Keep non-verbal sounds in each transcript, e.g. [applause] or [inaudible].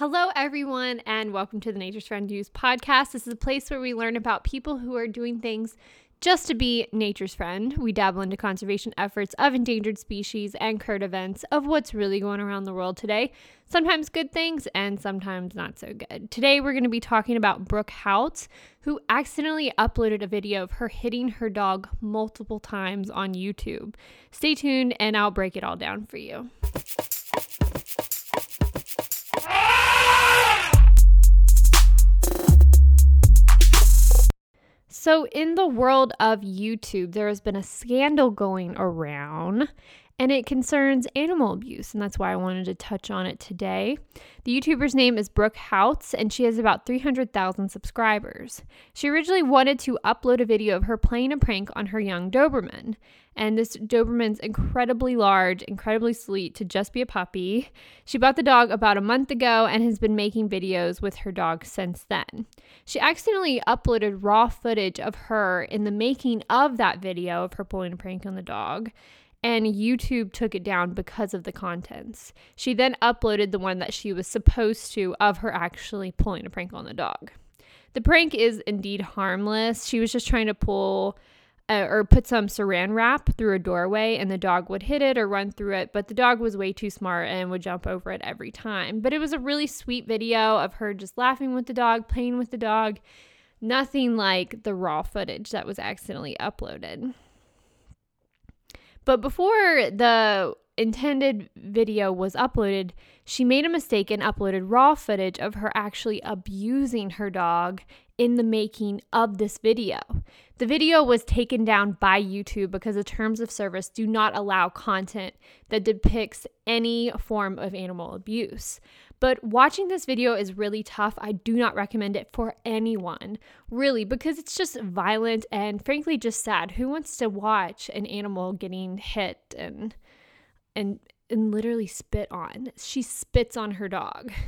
Hello, everyone, and welcome to the Nature's Friend News podcast. This is a place where we learn about people who are doing things just to be nature's friend. We dabble into conservation efforts of endangered species and current events of what's really going around the world today. Sometimes good things and sometimes not so good. Today, we're going to be talking about Brooke Houts, who accidentally uploaded a video of her hitting her dog multiple times on YouTube. Stay tuned, and I'll break it all down for you. So, in the world of YouTube, there has been a scandal going around and it concerns animal abuse, and that's why I wanted to touch on it today. The YouTuber's name is Brooke Houts, and she has about 300,000 subscribers. She originally wanted to upload a video of her playing a prank on her young Doberman, and this Doberman's incredibly large, incredibly sweet to just be a puppy. She bought the dog about a month ago and has been making videos with her dog since then. She accidentally uploaded raw footage of her in the making of that video of her pulling a prank on the dog and YouTube took it down because of the contents. She then uploaded the one that she was supposed to of her actually pulling a prank on the dog. The prank is indeed harmless. She was just trying to pull uh, or put some saran wrap through a doorway and the dog would hit it or run through it, but the dog was way too smart and would jump over it every time. But it was a really sweet video of her just laughing with the dog, playing with the dog. Nothing like the raw footage that was accidentally uploaded. But before the intended video was uploaded, she made a mistake and uploaded raw footage of her actually abusing her dog in the making of this video. The video was taken down by YouTube because the terms of service do not allow content that depicts any form of animal abuse. But watching this video is really tough. I do not recommend it for anyone, really, because it's just violent and frankly just sad. Who wants to watch an animal getting hit and and and literally spit on. She spits on her dog. [laughs]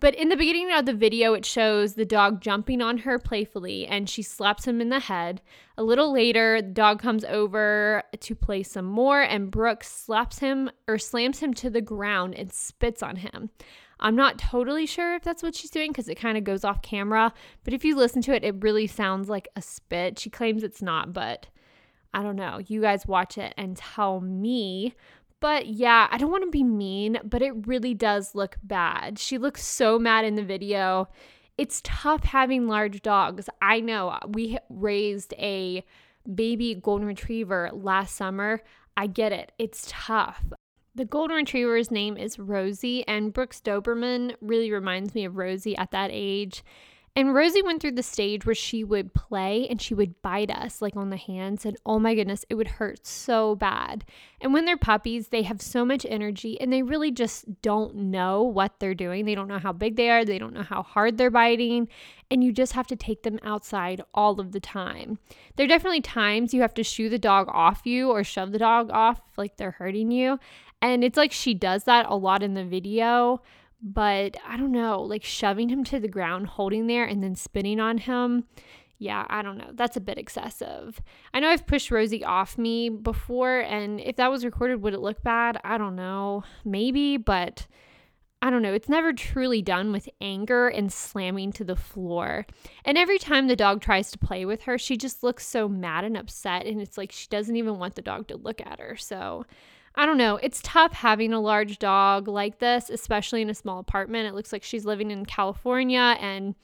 But in the beginning of the video, it shows the dog jumping on her playfully and she slaps him in the head. A little later, the dog comes over to play some more and Brooke slaps him or slams him to the ground and spits on him. I'm not totally sure if that's what she's doing because it kind of goes off camera, but if you listen to it, it really sounds like a spit. She claims it's not, but I don't know. You guys watch it and tell me but yeah, I don't want to be mean, but it really does look bad. She looks so mad in the video. It's tough having large dogs. I know uh, we raised a baby golden retriever last summer. I get it. It's tough. The golden retriever's name is Rosie, and Brooks Doberman really reminds me of Rosie at that age. And Rosie went through the stage where she would play and she would bite us like on the hands. And oh my goodness, it would hurt so bad. And when they're puppies, they have so much energy and they really just don't know what they're doing. They don't know how big they are, they don't know how hard they're biting. And you just have to take them outside all of the time. There are definitely times you have to shoo the dog off you or shove the dog off like they're hurting you. And it's like she does that a lot in the video but I don't know, like shoving him to the ground, holding there, and then spinning on him. Yeah, I don't know. That's a bit excessive. I know I've pushed Rosie off me before, and if that was recorded, would it look bad? I don't know. Maybe, but I don't know. It's never truly done with anger and slamming to the floor. And every time the dog tries to play with her, she just looks so mad and upset. And it's like she doesn't even want the dog to look at her. So I don't know. It's tough having a large dog like this, especially in a small apartment. It looks like she's living in California and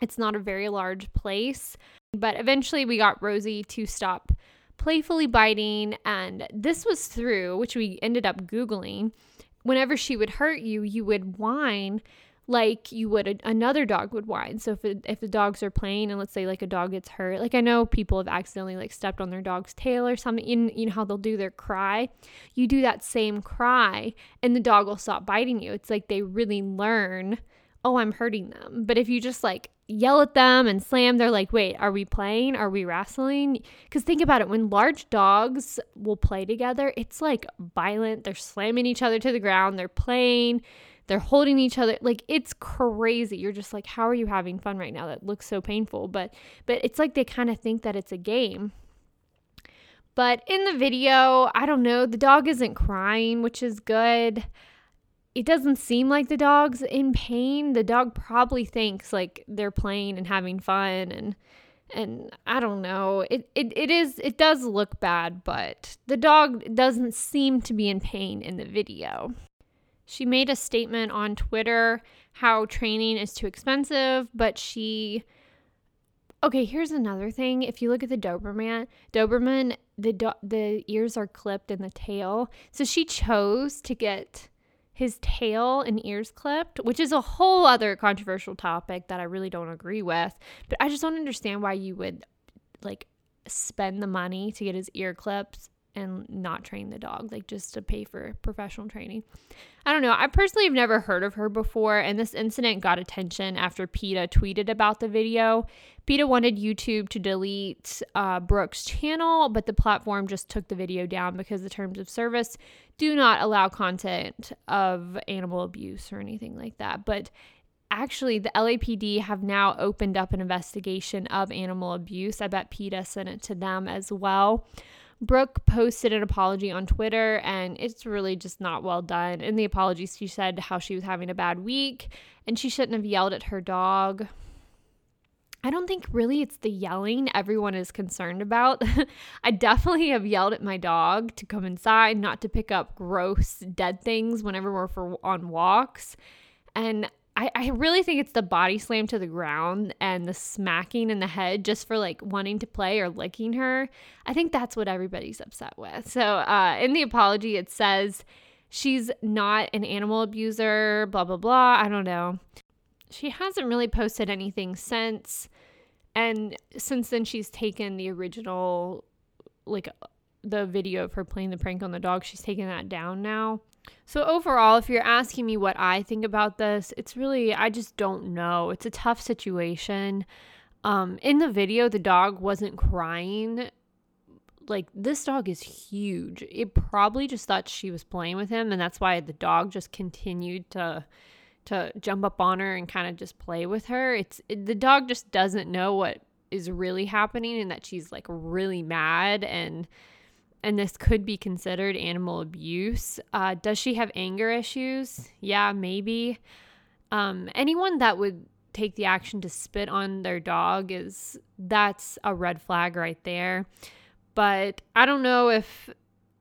it's not a very large place. But eventually we got Rosie to stop playfully biting. And this was through, which we ended up Googling. Whenever she would hurt you, you would whine like you would a, another dog would whine. So if it, if the dogs are playing and let's say like a dog gets hurt, like I know people have accidentally like stepped on their dog's tail or something. In you know how they'll do their cry, you do that same cry and the dog will stop biting you. It's like they really learn. Oh, I'm hurting them. But if you just like yell at them and slam, they're like, wait, are we playing? Are we wrestling? Because think about it when large dogs will play together, it's like violent. They're slamming each other to the ground, they're playing they're holding each other like it's crazy you're just like how are you having fun right now that looks so painful but but it's like they kind of think that it's a game but in the video i don't know the dog isn't crying which is good it doesn't seem like the dog's in pain. The dog probably thinks like they're playing and having fun and and I don't know. It, it it is it does look bad, but the dog doesn't seem to be in pain in the video. She made a statement on Twitter how training is too expensive, but she Okay, here's another thing. If you look at the Doberman, Doberman, the do- the ears are clipped in the tail. So she chose to get his tail and ears clipped, which is a whole other controversial topic that I really don't agree with. But I just don't understand why you would like spend the money to get his ear clipped and not train the dog, like just to pay for professional training. I don't know. I personally have never heard of her before, and this incident got attention after PETA tweeted about the video. PETA wanted YouTube to delete uh, Brooke's channel, but the platform just took the video down because the terms of service do not allow content of animal abuse or anything like that. But actually, the LAPD have now opened up an investigation of animal abuse. I bet PETA sent it to them as well. Brooke posted an apology on Twitter, and it's really just not well done. In the apology, she said how she was having a bad week and she shouldn't have yelled at her dog. I don't think really it's the yelling everyone is concerned about. [laughs] I definitely have yelled at my dog to come inside, not to pick up gross dead things whenever we're for, on walks. And I, I really think it's the body slam to the ground and the smacking in the head just for like wanting to play or licking her. I think that's what everybody's upset with. So uh, in the apology, it says she's not an animal abuser, blah, blah, blah. I don't know. She hasn't really posted anything since. And since then, she's taken the original, like the video of her playing the prank on the dog, she's taken that down now. So, overall, if you're asking me what I think about this, it's really, I just don't know. It's a tough situation. Um, in the video, the dog wasn't crying. Like, this dog is huge. It probably just thought she was playing with him, and that's why the dog just continued to to jump up on her and kind of just play with her. It's it, the dog just doesn't know what is really happening and that she's like really mad and and this could be considered animal abuse. Uh, does she have anger issues? Yeah, maybe. Um, anyone that would take the action to spit on their dog is that's a red flag right there. But I don't know if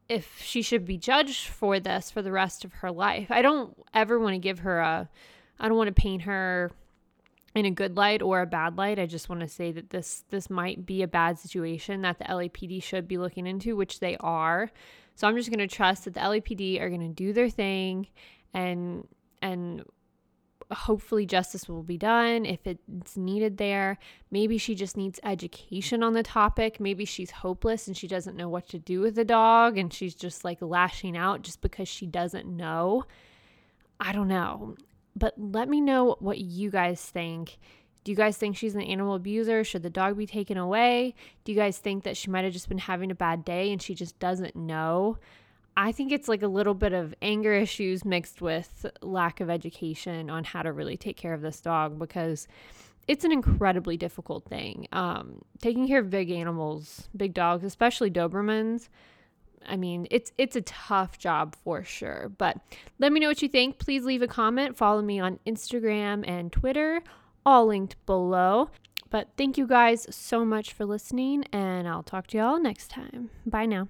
if she should be judged for this for the rest of her life. I don't ever want to give her a I don't want to paint her in a good light or a bad light. I just want to say that this this might be a bad situation that the LAPD should be looking into, which they are. So I'm just going to trust that the LAPD are going to do their thing and and hopefully justice will be done if it's needed there. Maybe she just needs education on the topic. Maybe she's hopeless and she doesn't know what to do with the dog and she's just like lashing out just because she doesn't know. I don't know. But let me know what you guys think. Do you guys think she's an animal abuser? Should the dog be taken away? Do you guys think that she might have just been having a bad day and she just doesn't know? I think it's like a little bit of anger issues mixed with lack of education on how to really take care of this dog because it's an incredibly difficult thing. Um, taking care of big animals, big dogs, especially Dobermans, I mean, it's it's a tough job for sure. But let me know what you think. Please leave a comment. Follow me on Instagram and Twitter, all linked below. But thank you guys so much for listening, and I'll talk to y'all next time. Bye now.